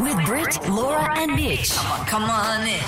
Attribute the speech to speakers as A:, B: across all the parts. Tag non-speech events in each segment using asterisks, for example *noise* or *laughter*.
A: with Britt, Laura, and Mitch.
B: Come on in.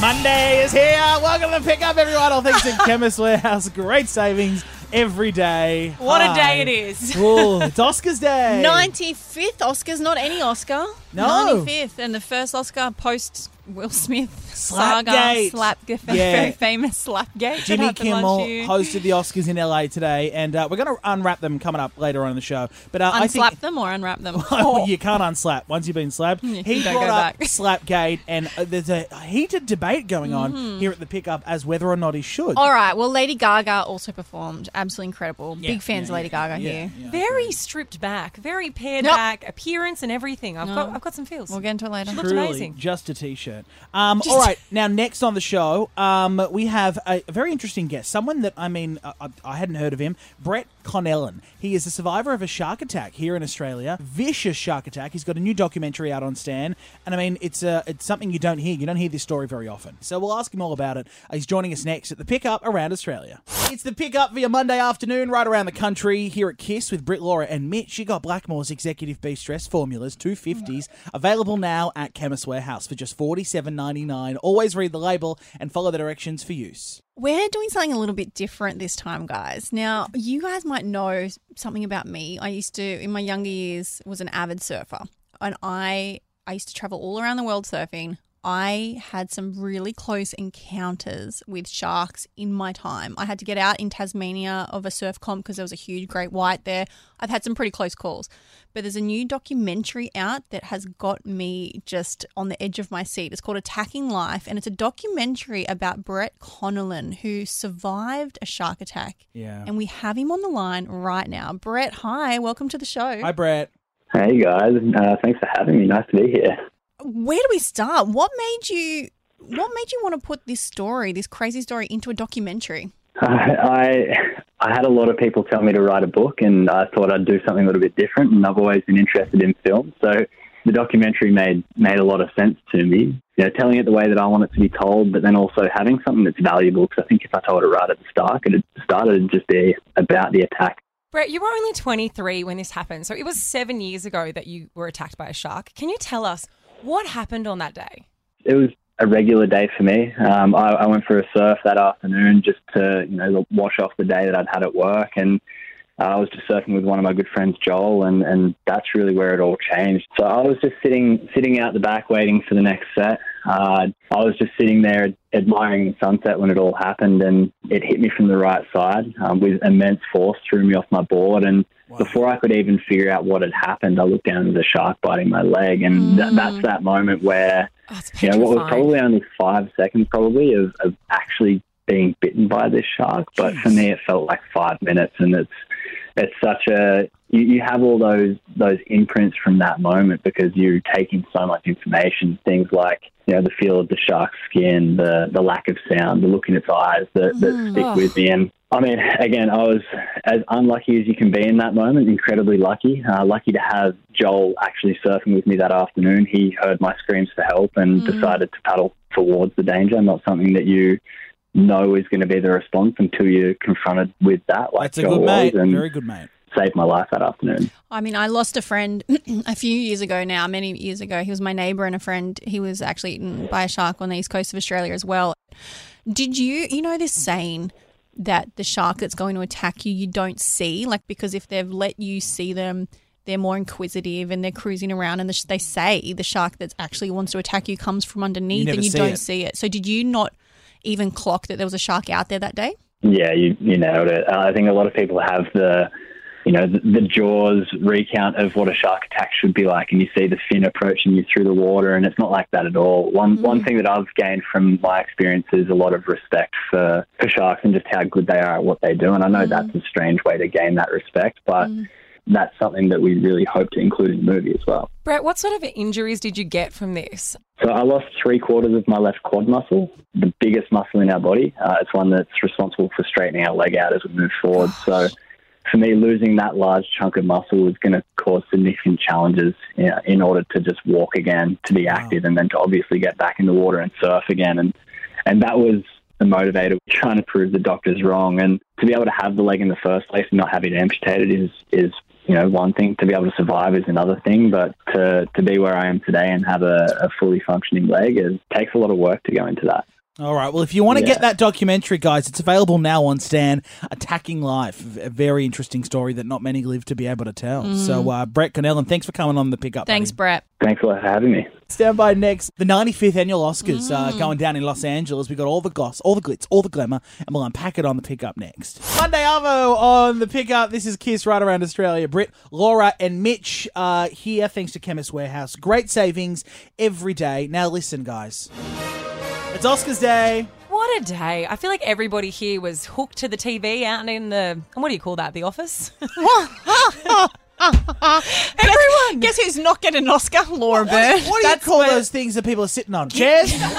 C: Monday is here. Welcome to Pick Up, everyone. All things in *laughs* Chemist Warehouse. Great savings every day.
D: What a day it is.
C: Cool. It's Oscars Day. *laughs*
D: 95th Oscars, not any Oscar.
C: No.
D: 95th. And the first Oscar post Will Smith
C: Slapgate.
D: saga. Slap, *laughs*
C: Yeah.
D: very famous Slapgate. that
C: Jimmy Kimmel hosted the Oscars in LA today, and uh, we're going to unwrap them coming up later on in the show. But uh, I
D: Unslap
C: think
D: them or unwrap them? *laughs*
C: Well, you can't unslap once you've been slapped.
D: Yeah,
C: he
D: you don't
C: brought
D: go
C: up
D: back. *laughs*
C: Slapgate, and uh, there's a heated debate going on
D: Mm-hmm.
C: here at the pickup as whether or not he should.
D: All right. Well, Lady Gaga also performed. Absolutely incredible.
C: Yeah,
D: Big fans
C: yeah,
D: of Lady Gaga
C: yeah,
D: here.
C: yeah.
E: very stripped back, very pared
D: Yep.
E: back appearance and everything. I've got I've got some feels.
D: We'll get into it later.
E: looked
C: Truly,
E: amazing.
C: just a t-shirt. Um, all right, now next on the show, um, we have a, a very interesting guest. Someone that I mean, I, I- I hadn't heard of him. Brett Connellan. He is a survivor of a shark attack here in Australia. Vicious shark attack. He's got a new documentary out on Stan, and I mean, it's uh, it's something you don't hear. You don't hear this story very often. So we'll ask him all about it. He's joining us next at the pickup around Australia. It's the pickup for your Monday afternoon, right around the country here at KIIS with Britt, Laura, and Mitch. You got Blackmores Executive B Stress formulas, two fifties, available now at Chemist Warehouse for just forty seven ninety nine. Always read the label and follow the directions for use.
D: We're doing something a little bit different this time, guys. Now, you guys might know something about me. I used to, in my younger years, was an avid surfer, and I I used to travel all around the world surfing. I had some really close encounters with sharks in my time. I had to get out in Tasmania of a surf comp because there was a huge great white there. I've had some pretty close calls. But there's a new documentary out that has got me just on the edge of my seat. It's called Attacking Life, and it's a documentary about Brett Connellan, who survived a shark attack.
C: Yeah.
D: And we have him on the line right now. Brett, hi, welcome to the show.
C: Hi, Brett.
F: Hey guys, uh, thanks for having me. Nice to be here.
D: Where do we start? What made you what made you want to put this story, this crazy story, into a documentary?
F: I I had a lot of people tell me to write a book, and I thought I'd do something a little bit different. And I've always been interested in film, so the documentary made made a lot of sense to me. You know, telling it the way that I want it to be told, but then also having something that's valuable. Because I think if I told it right at the start, it started it'd just be about the attack.
E: Brett, you were only 23 when this happened, so it was seven years ago that you were attacked by a shark. Can you tell us what happened on that day?
F: it was a regular day for me. Um, I, I went for a surf that afternoon just to, you know, wash off the day that I'd had at work. And uh, I was just surfing with one of my good friends, Joel, and, and that's really where it all changed. So I was just sitting sitting out the back waiting for the next set. Uh, I was just sitting there admiring the sunset when it all happened, and it hit me from the right side um, with immense force, threw me off my board, and before I could even figure out what had happened, I looked down at the shark biting my leg, and th- that's that moment where
E: Oh,
F: you know, what was probably only five seconds probably of, of actually being bitten by this shark. But for me, it felt like five minutes, and it's it's such a you, you have all those those imprints from that moment because you're taking so much information, things like you know the feel of the shark's skin, the the lack of sound, the look in its eyes that, that stick
E: Oh.
F: with me. And I mean, again, I was as unlucky as you can be in that moment. Incredibly lucky. Uh, lucky to have Joel actually surfing with me that afternoon. He heard my screams for help and decided to paddle towards the danger. Not something that you know is going to be the response until you're confronted with that. Like
C: That's a
F: Joel
C: good mate.
F: was, and
C: Very good mate.
F: saved my life that afternoon.
D: I mean, I lost a friend *clears throat* a few years ago now, many years ago. He was my neighbour and a friend. He was actually eaten by a shark on the east coast of Australia as well. Did you, you know, this saying that the shark that's going to attack you, you don't see? Like, because if they've let you see them, they're more inquisitive and they're cruising around. And the, sh- they say the shark that actually wants to attack you comes from underneath
C: never
D: and you
C: see
D: don't
C: it.
D: see it. So, did you not even clock that there was a shark out there that day?
F: Yeah, you, you nailed it. Uh, I think a lot of people have the, you know, the, the Jaws recount of what a shark attack should be like, and you see the fin approaching you through the water, and it's not like that at all. One one mm. thing that I've gained from my experience is a lot of respect for, for sharks and just how good they are at what they do. And I know mm. that's a strange way to gain that respect, but mm. That's something that we really hope to include in the movie as well.
E: Brett, what sort of injuries did you get from this?
F: So I lost three quarters of my left quad muscle, the biggest muscle in our body. Uh, it's one that's responsible for straightening our leg out as we move forward. So for me, losing that large chunk of muscle is going to cause significant challenges you know, in order to just walk again, to be active, and then to obviously get back in the water and surf again. And and that was the motivator, trying to prove the doctors wrong. And to be able to have the leg in the first place and not have it amputated is is you know, one thing to be able to survive is another thing, but to, to be where I am today and have a, a fully functioning leg is takes a lot of work to go into that.
C: All right. Well, if you want to
F: Yeah.
C: get that documentary, guys, it's available now on Stan. Attacking Life, a very interesting story that not many live to be able to tell. So, uh, Brett Connellan, thanks for coming on the pickup.
D: Thanks,
C: buddy.
D: Brett.
F: Thanks for having me.
C: Stand by next. The 95th annual Oscars
D: Mm.
C: uh, going down in Los Angeles. We got all the goss, all the glitz, all the glamour, and we'll unpack it on the pickup next. Monday Arvo on the pickup. This is KIIS right around Australia. Britt, Laura, and Mitch uh, here thanks to Chemist Warehouse. Great savings every day. Now listen, guys. It's Oscars Day.
E: What a day. I feel like everybody here was hooked to the TV out in the, what do you call that, the office? *laughs*
D: Everyone. Guess who's not getting an Oscar? Laura Byrne.
C: What do you
E: That's
C: call
E: where-
C: those things that people are sitting on? Chairs? *laughs*
E: well,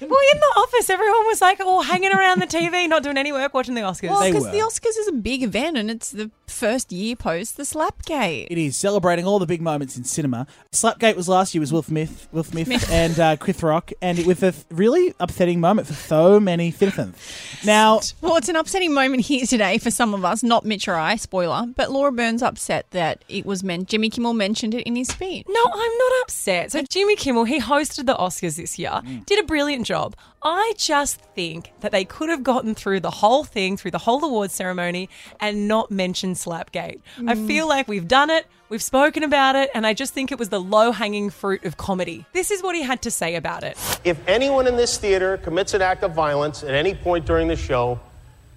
E: in the office, everyone was like, oh, hanging around the TV, not doing any work, watching the Oscars.
D: Well,
C: They
D: because
C: were.
D: the Oscars is a big event and it's the first year post the Slapgate.
C: It is celebrating all the big moments in cinema. Slapgate was last year was Will Smith, Will Smith, *laughs* and uh, Chris Rock, and it, with a really upsetting moment for so many citizens. Now, *laughs*
D: Well, it's an upsetting moment here today for some of us, not Mitch or I, spoiler, but Laura Byrne's upset that it was meant. Jimmy Kimmel mentioned it in his speech.
E: No, I'm not upset. So Jimmy Kimmel, he hosted the Oscars this year, did a brilliant job. I just think that they could have gotten through the whole thing, through the whole awards ceremony, and not mentioned Slapgate. I mm. feel like we've done it, we've spoken about it, and I just think it was the low hanging fruit of comedy. This is what he had to say about it.
B: If anyone in this theater commits an act of violence at any point during the show,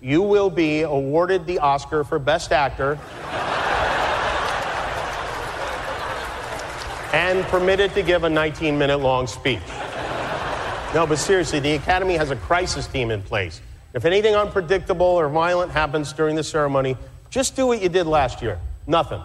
B: you will be awarded the Oscar for Best Actor and permitted to give a 19 minute long speech. No, but seriously, the Academy has a crisis team in place. If anything unpredictable or violent happens during the ceremony, just do what you did last year nothing.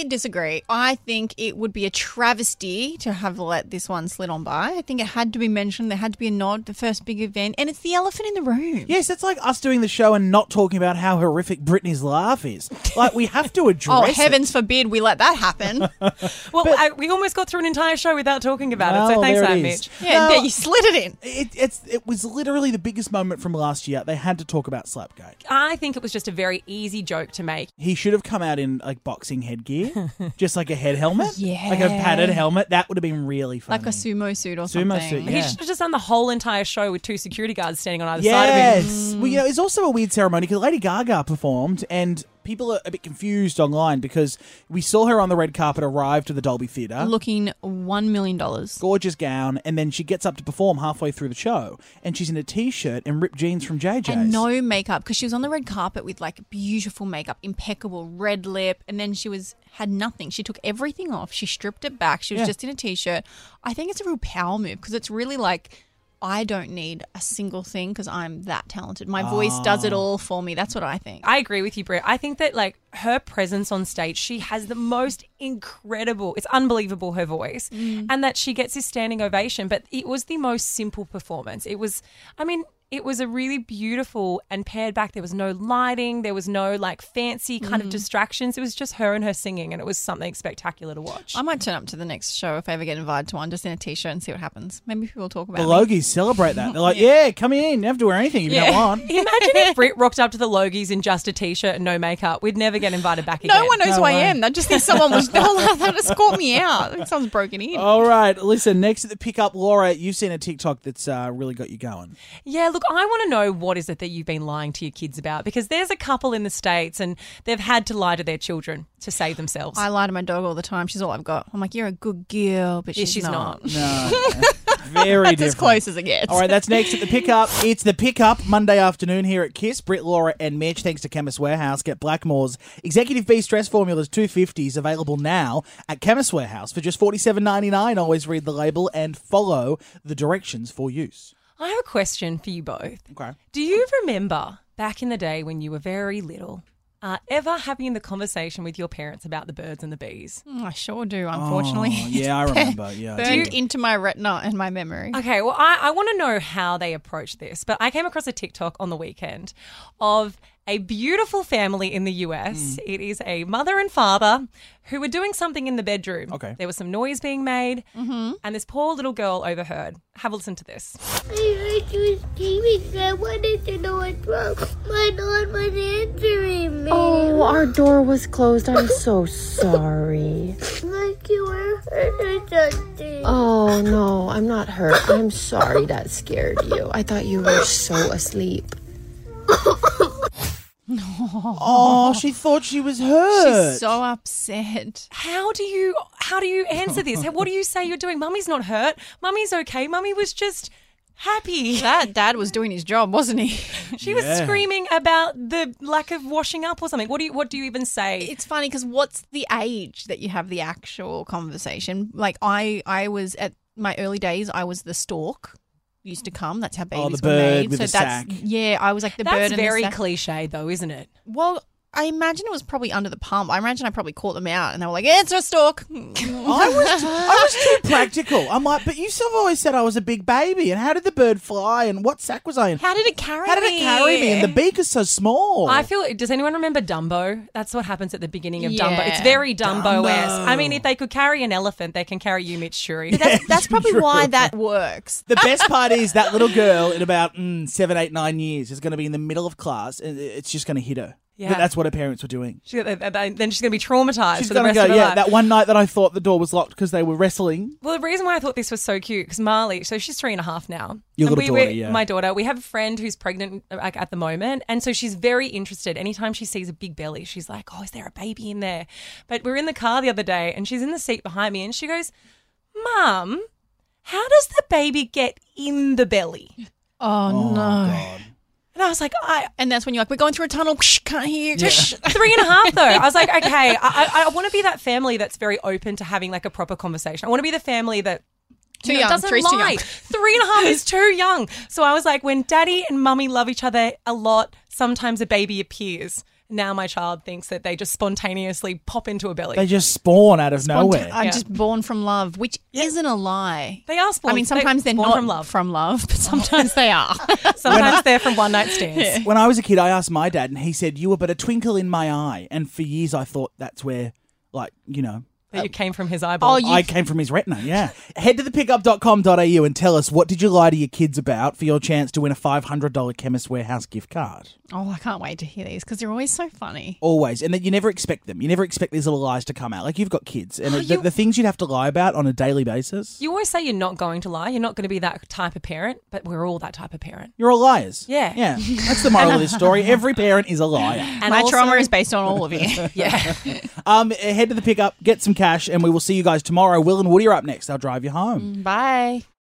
D: I disagree. I think it would be a travesty to have let this one slid on by. I think it had to be mentioned. There had to be a nod, the first big event, and it's the elephant in the room.
C: yes, that's like us doing the show and not talking about how horrific Britney's laugh is. Like, we have to *laughs* address
D: Oh,
C: it.
D: heavens forbid we let that happen. *laughs*
E: Well, I, we almost got through an entire show without talking about it, so thanks
C: there
E: for
C: it.
E: Mitch.
D: yeah,
C: No,
D: yeah, you slid it in.
C: It, it's, it was literally the biggest moment from last year. They had to talk about Slapgate.
E: I think it was just a very easy joke to make.
C: He should have come out in like boxing headgear, *laughs* just like a head helmet,
D: Yeah.
C: like a padded helmet. That would have been really funny.
D: Like a sumo suit or
C: Sumo
D: something.
C: suit,
E: He
C: Yeah.
E: should have just done the whole entire show with two security guards standing on either side of him.
C: Yes. Well, you know, it's also a weird ceremony because Lady Gaga performed and people are a bit confused online because we saw her on the red carpet arrive to the Dolby Theatre.
D: Looking $1 million.
C: Gorgeous gown, and then she gets up to perform halfway through the show, and she's in a t-shirt and ripped jeans from Jay Jays.
D: And no makeup because she was on the red carpet with like beautiful makeup, impeccable red lip, and then she was had nothing. She took everything off. She stripped it back. She was
C: Yeah.
D: just in a t-shirt. I think it's a real power move because it's really like I don't need a single thing because I'm that talented. My voice does it oh. all for me. That's what I think.
E: I agree with you, Britt. I think that like her presence on stage, she has the most incredible. It's unbelievable her voice, mm. and that she gets this standing ovation. But it was the most simple performance. It was, I mean. It was a really beautiful and pared back. There was no lighting. There was no like fancy kind of distractions. It was just her and her singing, and it was something spectacular to watch.
D: I might turn up to the next show if I ever get invited to one, just in a t-shirt and see what happens. Maybe people will talk about
C: the
D: me.
C: Logies celebrate that. They're like, *laughs* yeah, come in. You don't have to wear anything if you don't want. *laughs*
E: Imagine if *laughs* Britt rocked up to the Logies in just a t-shirt and no makeup. We'd never get invited back again.
D: No one knows
C: No
D: who I am. They just think someone was they'll they'll escort me out. I think someone's broken in.
C: All right, listen. Next at the pickup, Laura, you've seen a TikTok that's uh, really got you going.
E: Yeah, look, I want to know what is it that you've been lying to your kids about because there's a couple in the States and they've had to lie to their children to save themselves.
D: I lie to my dog all the time. She's all I've got. I'm like, you're a good girl, but
E: Yeah,
D: she's,
E: she's
D: not.
E: not.
C: No, *laughs* *laughs* very
D: That's
C: different.
D: as close as it gets.
C: All right, that's next at the pickup. It's the pickup Monday afternoon here at KIIS. Britt, Laura, and Mitch. Thanks to Chemist Warehouse. Get Blackmores Executive B Stress Formulas 250s available now at Chemist Warehouse for just forty seven ninety nine. Always read the label and follow the directions for use.
E: I have a question for you both.
C: Okay.
E: Do you remember back in the day when you were very little, uh, ever having the conversation with your parents about the birds and the bees?
D: Mm, I sure do, unfortunately.
C: Oh, yeah, I *laughs* remember. Yeah,
D: Burned into my retina and my memory.
E: Okay, well, I, I want to know how they approach this, but I came across a TikTok on the weekend of a beautiful family in the US. Mm. It is a mother and father who were doing something in the bedroom.
C: Okay.
E: There was some noise being made, mm-hmm. and this poor little girl overheard. Have a listen to this.
G: I heard you screaming. I wanted to know what's wrong. My dad was answering me.
H: Oh, our door was closed. I'm *laughs* so sorry.
G: Like you were hurt or something.
H: Oh, no, I'm not hurt. I'm sorry that scared you. I thought you were so asleep. *laughs*
C: Oh, she thought she was hurt.
D: She's so upset.
E: How do you how do you answer this? What do you say you're doing? Mummy's not hurt. Mummy's okay. Mummy was just happy.
D: That dad was doing his job, wasn't he? *laughs*
E: She was
C: Yeah.
E: screaming about the lack of washing up or something. What do you what do you even say?
D: It's funny because what's the age that you have the actual conversation? Like I, I was at my early days. I was the stork. Used to come. That's how babies
C: Oh, the
D: were made.
C: with
D: so
C: the
D: that's
C: sack.
D: yeah. I was like the bird.
E: That's
D: and the
E: very
D: sack.
E: cliche though, isn't it?
D: Well, I imagine it was probably under the pump. I imagine I probably caught them out, and they were like, "It's a stork."
C: I was, I was too *laughs* practical. I'm like, but you still have always said I was a big baby, and how did the bird fly, and what sack was I in?
D: How did it carry
C: How did
D: me?
C: it carry me? And the beak is so small.
E: I feel. Does anyone remember Dumbo? That's what happens at the beginning of Dumbo. It's very Dumbo-esque. I mean, if they could carry an elephant, they can carry you, Mitch Churi.
D: That's, that's *laughs* probably why that works.
C: The best *laughs* part is that little girl in about mm, seven, eight, nine years is going to be in the middle of class, and it's just going to hit her.
E: Yeah.
C: That's what her parents were doing.
E: She- then she's going to be traumatized
C: She's
E: for the
C: going to
E: rest
C: go,
E: of her
C: yeah.
E: life.
C: That one night that I thought the door was locked because they were wrestling.
E: Well, the reason why I thought this was so cute because Marley, so she's three and a half now.
C: Your
E: And
C: little
E: we,
C: daughter,
E: we-
C: yeah.
E: My daughter. We have a friend who's pregnant like, at the moment, and so she's very interested. Anytime she sees a big belly, she's like, "Oh, is there a baby in there?" But we are in the car the other day, and she's in the seat behind me, and she goes, "Mum, how does the baby get in the belly?"
D: Oh, oh no!
C: God.
E: And I was like, I,
D: And that's when you're like, "We're going through a tunnel. Shh, can't hear you."
E: Three and a half though. I was like, okay, I, I, I want to be that family that's very open to having like a proper conversation. I want to be the family that
D: Too young.
E: doesn't
D: Three's too
E: lie.
D: young.
E: Three and a half is too young. So I was like, when daddy and mummy love each other a lot, sometimes a baby appears. Now my child thinks that they just spontaneously pop into a belly.
C: They just spawn out of nowhere.
D: I'm
E: Yeah.
D: just born from love, which isn't a lie.
E: They are spawned.
D: I mean, sometimes
E: they,
D: they, are
E: spawn
D: not
E: from love.
D: from love, but sometimes they are. *laughs*
E: Sometimes they're from one night stands.
C: when I was a kid, I asked my dad, and he said, "You were but a twinkle in my eye." And for years, I thought that's where, like, you know,
E: That you came from his eyeball.
D: Oh, you-
C: I came from his retina. Yeah. Head to thepickup.com.au and tell us what did you lie to your kids about for your chance to win a five hundred dollar Chemist Warehouse gift card.
D: oh, I can't wait to hear these because they're always so funny.
C: Always, and that you never expect them. You never expect these little lies to come out. Like you've got kids, and the,
E: you-
C: the things you'd have to lie about on a daily basis.
E: you always say you're not going to lie. You're not going to be that type of parent, but we're all that type of parent.
C: You're all liars.
E: Yeah.
C: yeah. That's the moral of this story. *laughs* Every parent is a liar.
E: And
D: My
E: also-
D: trauma is based on all of you. *laughs*
E: Yeah. *laughs*
C: Um, head to the pickup, get some cash, and we will see you guys tomorrow. Will and Woody are up next. They'll drive you home.
D: Mm, bye.